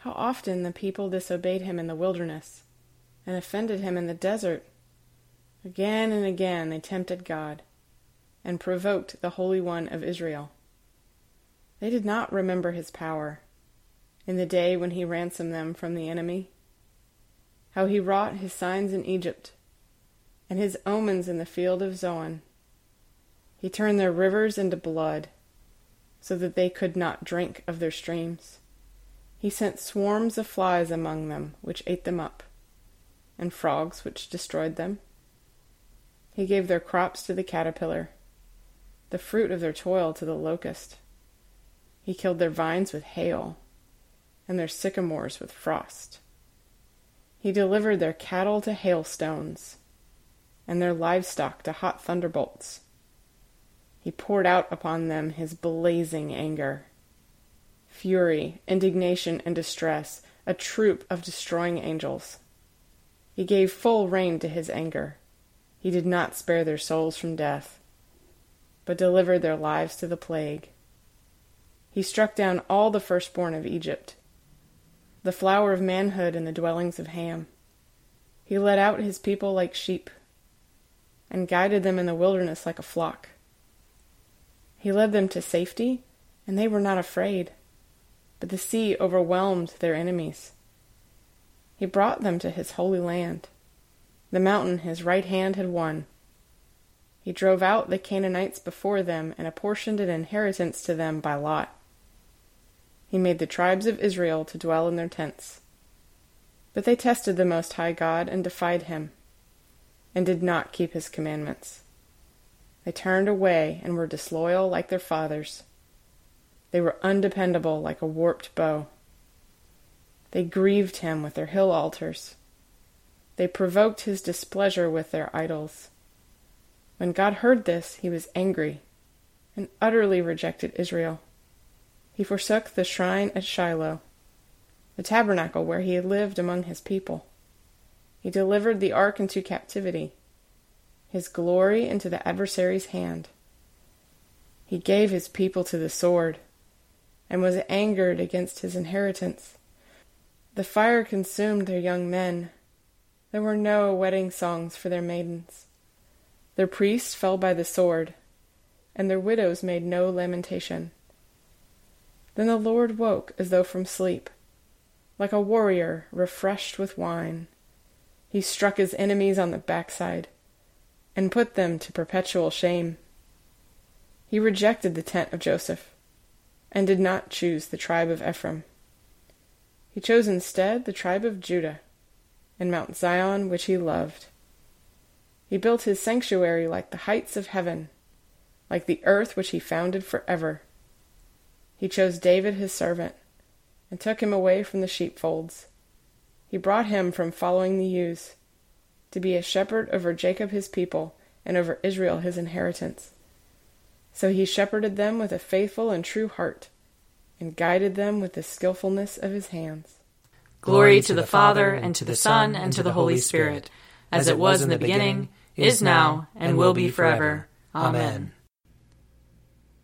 How often the people disobeyed him in the wilderness, and offended him in the desert. Again and again they tempted God, and provoked the Holy One of Israel. They did not remember his power, in the day when he ransomed them from the enemy, how he wrought his signs in Egypt, and his omens in the field of Zoan. He turned their rivers into blood, so that they could not drink of their streams. He sent swarms of flies among them, which ate them up, and frogs, which destroyed them. He gave their crops to the caterpillar, the fruit of their toil to the locust. He killed their vines with hail, and their sycamores with frost. He delivered their cattle to hailstones, and their livestock to hot thunderbolts. He poured out upon them his blazing anger fury, indignation, and distress, a troop of destroying angels. He gave full rein to his anger. He did not spare their souls from death, but delivered their lives to the plague. He struck down all the firstborn of Egypt, the flower of manhood in the dwellings of Ham. He led out his people like sheep, and guided them in the wilderness like a flock. He led them to safety, and they were not afraid but the sea overwhelmed their enemies. He brought them to his holy land, the mountain his right hand had won. He drove out the Canaanites before them and apportioned an inheritance to them by lot. He made the tribes of Israel to dwell in their tents. But they tested the Most High God and defied him, and did not keep his commandments. They turned away and were disloyal like their fathers. They were undependable like a warped bow. They grieved him with their hill altars. They provoked his displeasure with their idols. When God heard this, he was angry and utterly rejected Israel. He forsook the shrine at Shiloh, the tabernacle where he had lived among his people. He delivered the ark into captivity, his glory into the adversary's hand. He gave his people to the sword and was angered against his inheritance. The fire consumed their young men. There were no wedding songs for their maidens. Their priests fell by the sword, and their widows made no lamentation. Then the Lord woke as though from sleep, like a warrior refreshed with wine. He struck his enemies on the backside and put them to perpetual shame. He rejected the tent of Joseph and did not choose the tribe of Ephraim. He chose instead the tribe of Judah, and Mount Zion, which he loved. He built his sanctuary like the heights of heaven, like the earth which he founded forever. He chose David his servant, and took him away from the sheepfolds. He brought him from following the ewes, to be a shepherd over Jacob his people, and over Israel his inheritance. So he shepherded them with a faithful and true heart, and guided them with the skillfulness of his hands. Glory to the Father, and to the Son, and to the Holy Spirit, as it was in the beginning, is now, and will be forever. Amen.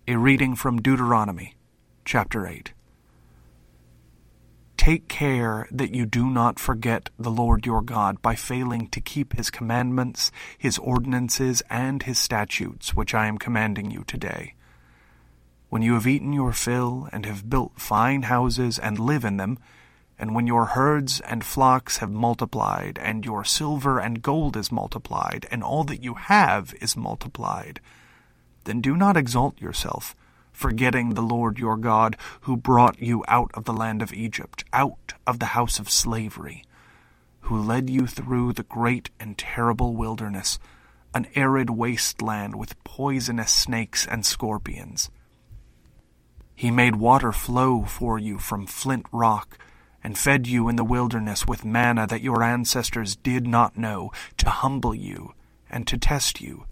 A reading from Deuteronomy, chapter 8. Take care that you do not forget the Lord your God by failing to keep his commandments, his ordinances, and his statutes, which I am commanding you today. When you have eaten your fill and have built fine houses and live in them, And when your herds and flocks have multiplied, and your silver and gold is multiplied, and all that you have is multiplied, then do not exalt yourself, forgetting the Lord your God, who brought you out of the land of Egypt, out of the house of slavery, who led you through the great and terrible wilderness, an arid wasteland with poisonous snakes and scorpions. He made water flow for you from flint rock, and fed you in the wilderness with manna that your ancestors did not know, to humble you and to test you,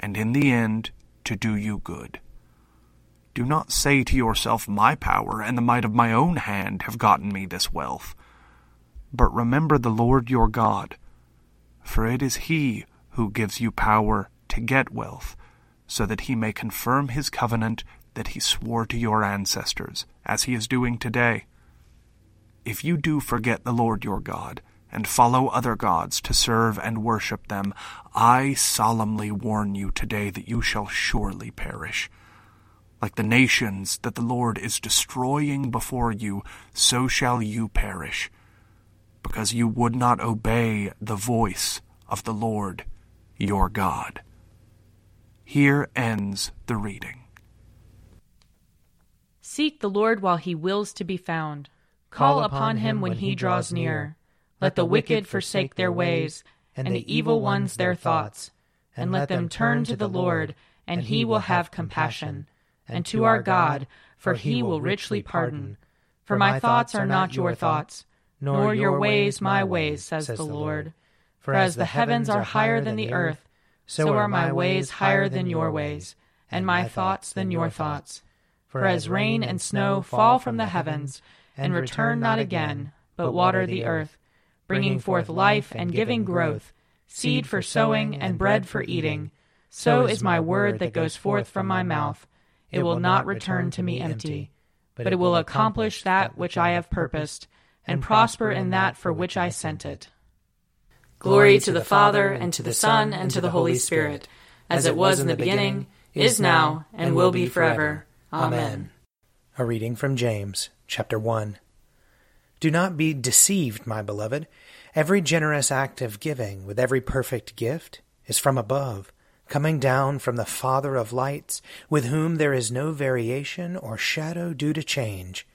and in the end to do you good. Do not say to yourself, My power and the might of my own hand have gotten me this wealth. But remember the Lord your God, for it is He who gives you power to get wealth, so that He may confirm His covenant that He swore to your ancestors, as He is doing today. If you do forget the Lord your God, and follow other gods to serve and worship them, I solemnly warn you today that you shall surely perish. Like the nations that the Lord is destroying before you, so shall you perish, because you would not obey the voice of the Lord your God. Here ends the reading. Seek the Lord while he wills to be found. Call upon him when he draws near. Let the wicked forsake their ways, and the evil ones their thoughts. And let them turn to the Lord, and he will have compassion. And to our God, for he will richly pardon. For my thoughts are not your thoughts, nor your ways my ways, says the Lord. For as the heavens are higher than the earth, so are my ways higher than your ways, and my thoughts than your thoughts. For as rain and snow fall from the heavens, and return not again, but water the earth, bringing forth life and giving growth, seed for sowing and bread for eating. So is my word that goes forth from my mouth. It will not return to me empty, but it will accomplish that which I have purposed, and prosper in that for which I sent it. Glory to the Father, and to the Son, and to the Holy Spirit, as it was in the beginning, is now, and will be forever. Amen. A reading from James chapter 1. Do not be deceived, my beloved. Every generous act of giving, with every perfect gift, is from above, coming down from the Father of lights, with whom there is no variation or shadow due to change.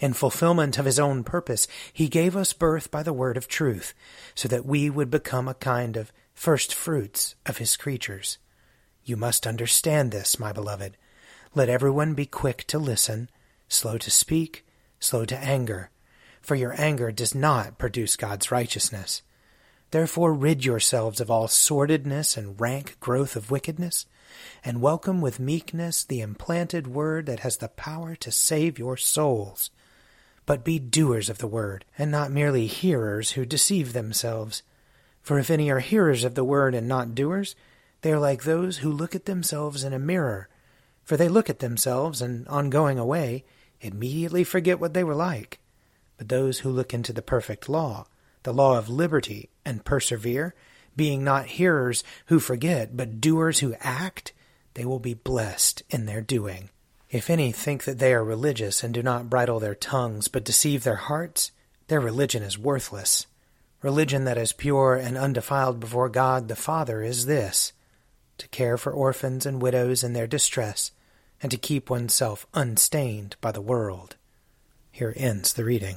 In fulfillment of his own purpose, he gave us birth by the word of truth, so that we would become a kind of first fruits of his creatures. You must understand this, my beloved. Let everyone be quick to listen, slow to speak, slow to anger, for your anger does not produce God's righteousness. Therefore rid yourselves of all sordidness and rank growth of wickedness, and welcome with meekness the implanted word that has the power to save your souls. But be doers of the word, and not merely hearers who deceive themselves. For if any are hearers of the word and not doers, they are like those who look at themselves in a mirror. For they look at themselves, and on going away, immediately forget what they were like. But those who look into the perfect law, the law of liberty, and persevere, being not hearers who forget, but doers who act, they will be blessed in their doing. If any think that they are religious and do not bridle their tongues, but deceive their hearts, their religion is worthless. Religion that is pure and undefiled before God the Father is this to care for orphans and widows in their distress and to keep oneself unstained by the world. Here ends the reading.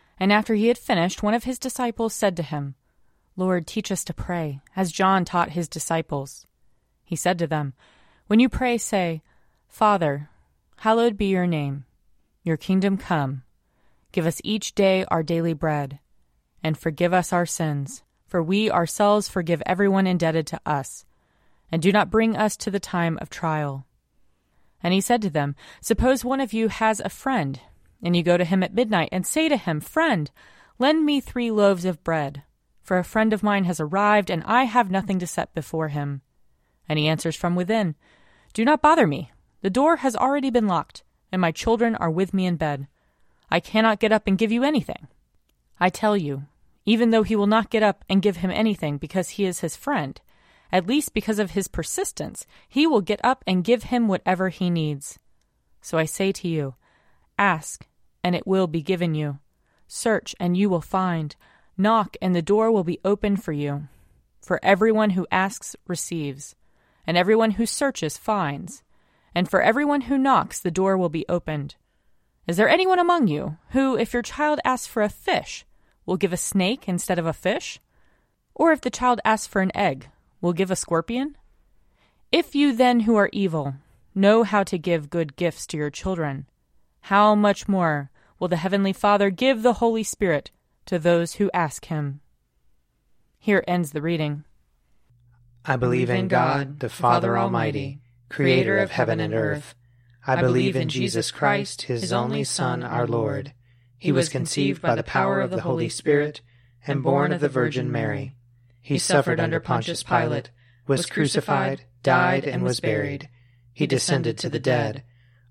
and after he had finished, one of his disciples said to him, Lord, teach us to pray, as John taught his disciples. He said to them, When you pray, say, Father, hallowed be your name. Your kingdom come. Give us each day our daily bread, and forgive us our sins, for we ourselves forgive everyone indebted to us. And do not bring us to the time of trial. And he said to them, Suppose one of you has a friend and you go to him at midnight and say to him, Friend, lend me three loaves of bread, for a friend of mine has arrived, and I have nothing to set before him. And he answers from within, Do not bother me. The door has already been locked, and my children are with me in bed. I cannot get up and give you anything. I tell you, even though he will not get up and give him anything because he is his friend, at least because of his persistence, he will get up and give him whatever he needs. So I say to you, ask, and it will be given you. Search, and you will find. Knock, and the door will be opened for you. For everyone who asks receives, and everyone who searches finds, and for everyone who knocks the door will be opened. Is there anyone among you who, if your child asks for a fish, will give a snake instead of a fish? Or if the child asks for an egg, will give a scorpion? If you then, who are evil, know how to give good gifts to your children, how much more will the Heavenly Father give the Holy Spirit to those who ask Him? Here ends the reading. I believe in God, the Father Almighty, creator of heaven and earth. I believe in Jesus Christ, His only Son, our Lord. He was conceived by the power of the Holy Spirit and born of the Virgin Mary. He suffered under Pontius Pilate, was crucified, died, and was buried. He descended to the dead.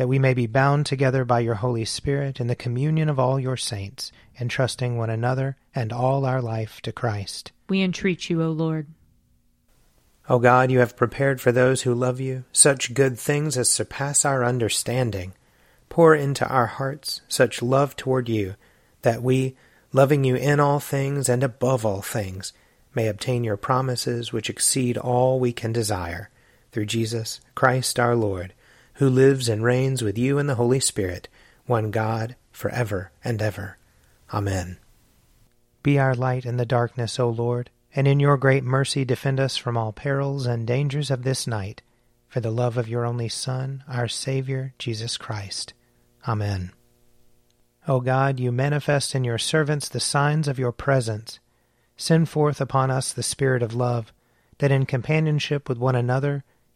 that we may be bound together by your Holy Spirit in the communion of all your saints, entrusting one another and all our life to Christ. We entreat you, O Lord. O God, you have prepared for those who love you such good things as surpass our understanding. Pour into our hearts such love toward you, that we, loving you in all things and above all things, may obtain your promises which exceed all we can desire. Through Jesus Christ our Lord who lives and reigns with you in the Holy Spirit, one God, for ever and ever. Amen. Be our light in the darkness, O Lord, and in your great mercy defend us from all perils and dangers of this night, for the love of your only Son, our Saviour, Jesus Christ. Amen. O God, you manifest in your servants the signs of your presence. Send forth upon us the Spirit of love, that in companionship with one another